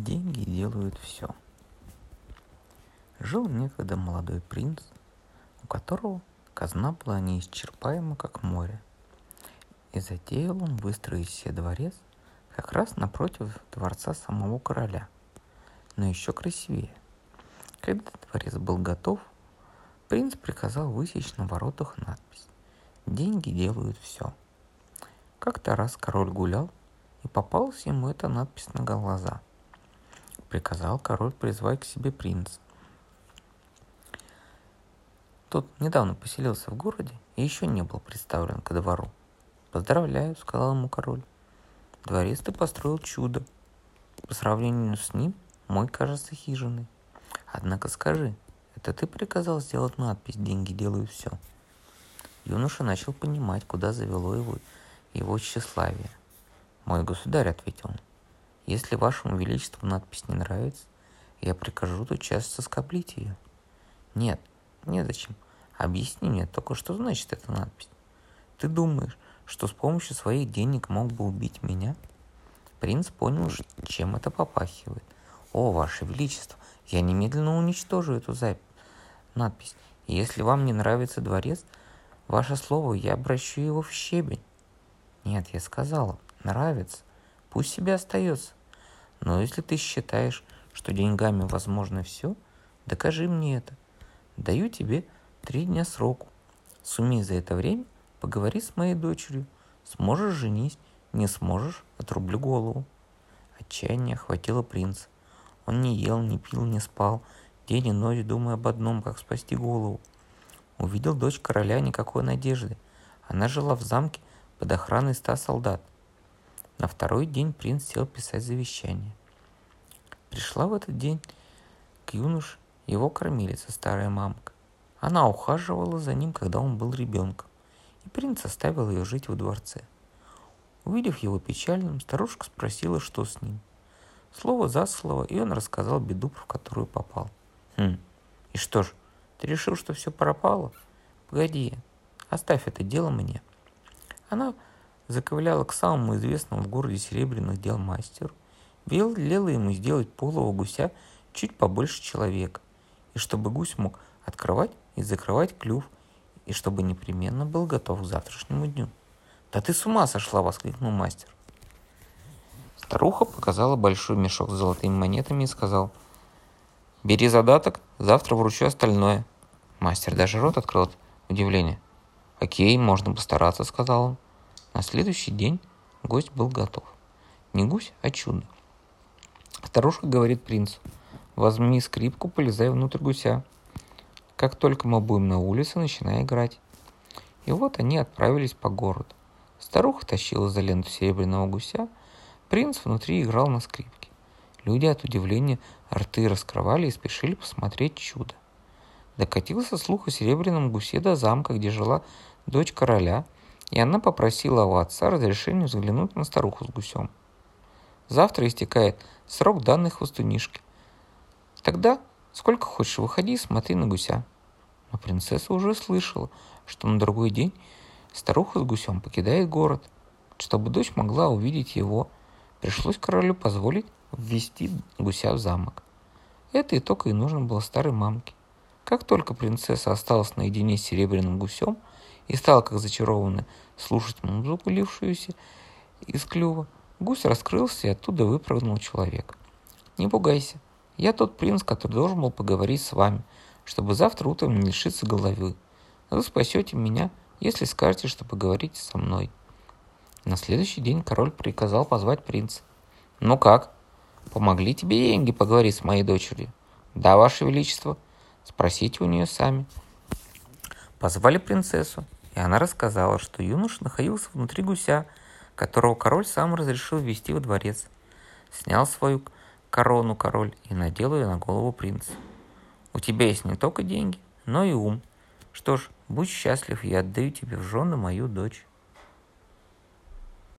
Деньги делают все. Жил некогда молодой принц, у которого казна была неисчерпаема, как море. И затеял он выстроить себе дворец как раз напротив дворца самого короля, но еще красивее. Когда дворец был готов, принц приказал высечь на воротах надпись «Деньги делают все». Как-то раз король гулял, и попалась ему эта надпись на глаза. Приказал король призвать к себе принца. Тот недавно поселился в городе и еще не был представлен ко двору. «Поздравляю», — сказал ему король. «Дворец ты построил чудо. По сравнению с ним мой кажется хижиной. Однако скажи, это ты приказал сделать надпись «Деньги делают все»?» Юноша начал понимать, куда завело его его тщеславие. «Мой государь», — ответил он, — «если вашему величеству надпись не нравится, я прикажу тотчас соскоблить ее». «Нет, незачем. Объясни мне только, что значит эта надпись. Ты думаешь, что с помощью своих денег мог бы убить меня?» Принц понял, чем это попахивает. «О, ваше величество, я немедленно уничтожу эту запись, надпись. Если вам не нравится дворец, ваше слово, я обращу его в щебень». «Нет, я сказала, нравится, пусть себе остается. Но если ты считаешь, что деньгами возможно все, докажи мне это. Даю тебе три дня сроку. Сумей за это время, поговори с моей дочерью. Сможешь женись, не сможешь, отрублю голову. Отчаяние охватило принца. Он не ел, не пил, не спал, день и ночь думая об одном, как спасти голову. Увидел дочь короля никакой надежды. Она жила в замке под охраной ста солдат. На второй день принц сел писать завещание. Пришла в этот день к юноше его кормилица, старая мамка. Она ухаживала за ним, когда он был ребенком, и принц оставил ее жить во дворце. Увидев его печальным, старушка спросила, что с ним. Слово за слово, и он рассказал беду, в которую попал. «Хм, и что ж, ты решил, что все пропало? Погоди, оставь это дело мне». Она заковыляла к самому известному в городе серебряных дел мастеру, велела ему сделать полого гуся чуть побольше человека, и чтобы гусь мог открывать и закрывать клюв, и чтобы непременно был готов к завтрашнему дню. «Да ты с ума сошла!» — воскликнул мастер. Старуха показала большой мешок с золотыми монетами и сказал, «Бери задаток, завтра вручу остальное». Мастер даже рот открыл от удивления. «Окей, можно постараться», — сказал он. На следующий день гость был готов. Не гусь, а чудо. Старушка говорит принцу, возьми скрипку, полезай внутрь гуся. Как только мы будем на улице, начинай играть. И вот они отправились по городу. Старуха тащила за ленту серебряного гуся, принц внутри играл на скрипке. Люди от удивления рты раскрывали и спешили посмотреть чудо. Докатился слух о серебряном гусе до замка, где жила дочь короля – и она попросила у отца разрешения взглянуть на старуху с гусем. Завтра истекает срок данной хвостунишки. Тогда сколько хочешь выходи и смотри на гуся. Но принцесса уже слышала, что на другой день старуха с гусем покидает город. Чтобы дочь могла увидеть его, пришлось королю позволить ввести гуся в замок. Это и только и нужно было старой мамке. Как только принцесса осталась наедине с серебряным гусем – и стала, как зачарованная, слушать музыку, лившуюся из клюва. Гусь раскрылся, и оттуда выпрыгнул человек. «Не пугайся, я тот принц, который должен был поговорить с вами, чтобы завтра утром не лишиться головы. Вы спасете меня, если скажете, что поговорите со мной». На следующий день король приказал позвать принца. «Ну как? Помогли тебе деньги поговорить с моей дочерью?» «Да, ваше величество. Спросите у нее сами». Позвали принцессу, она рассказала, что юноша находился внутри гуся, которого король сам разрешил ввести во дворец. Снял свою корону король и надел ее на голову принца. У тебя есть не только деньги, но и ум. Что ж, будь счастлив, я отдаю тебе в жены мою дочь.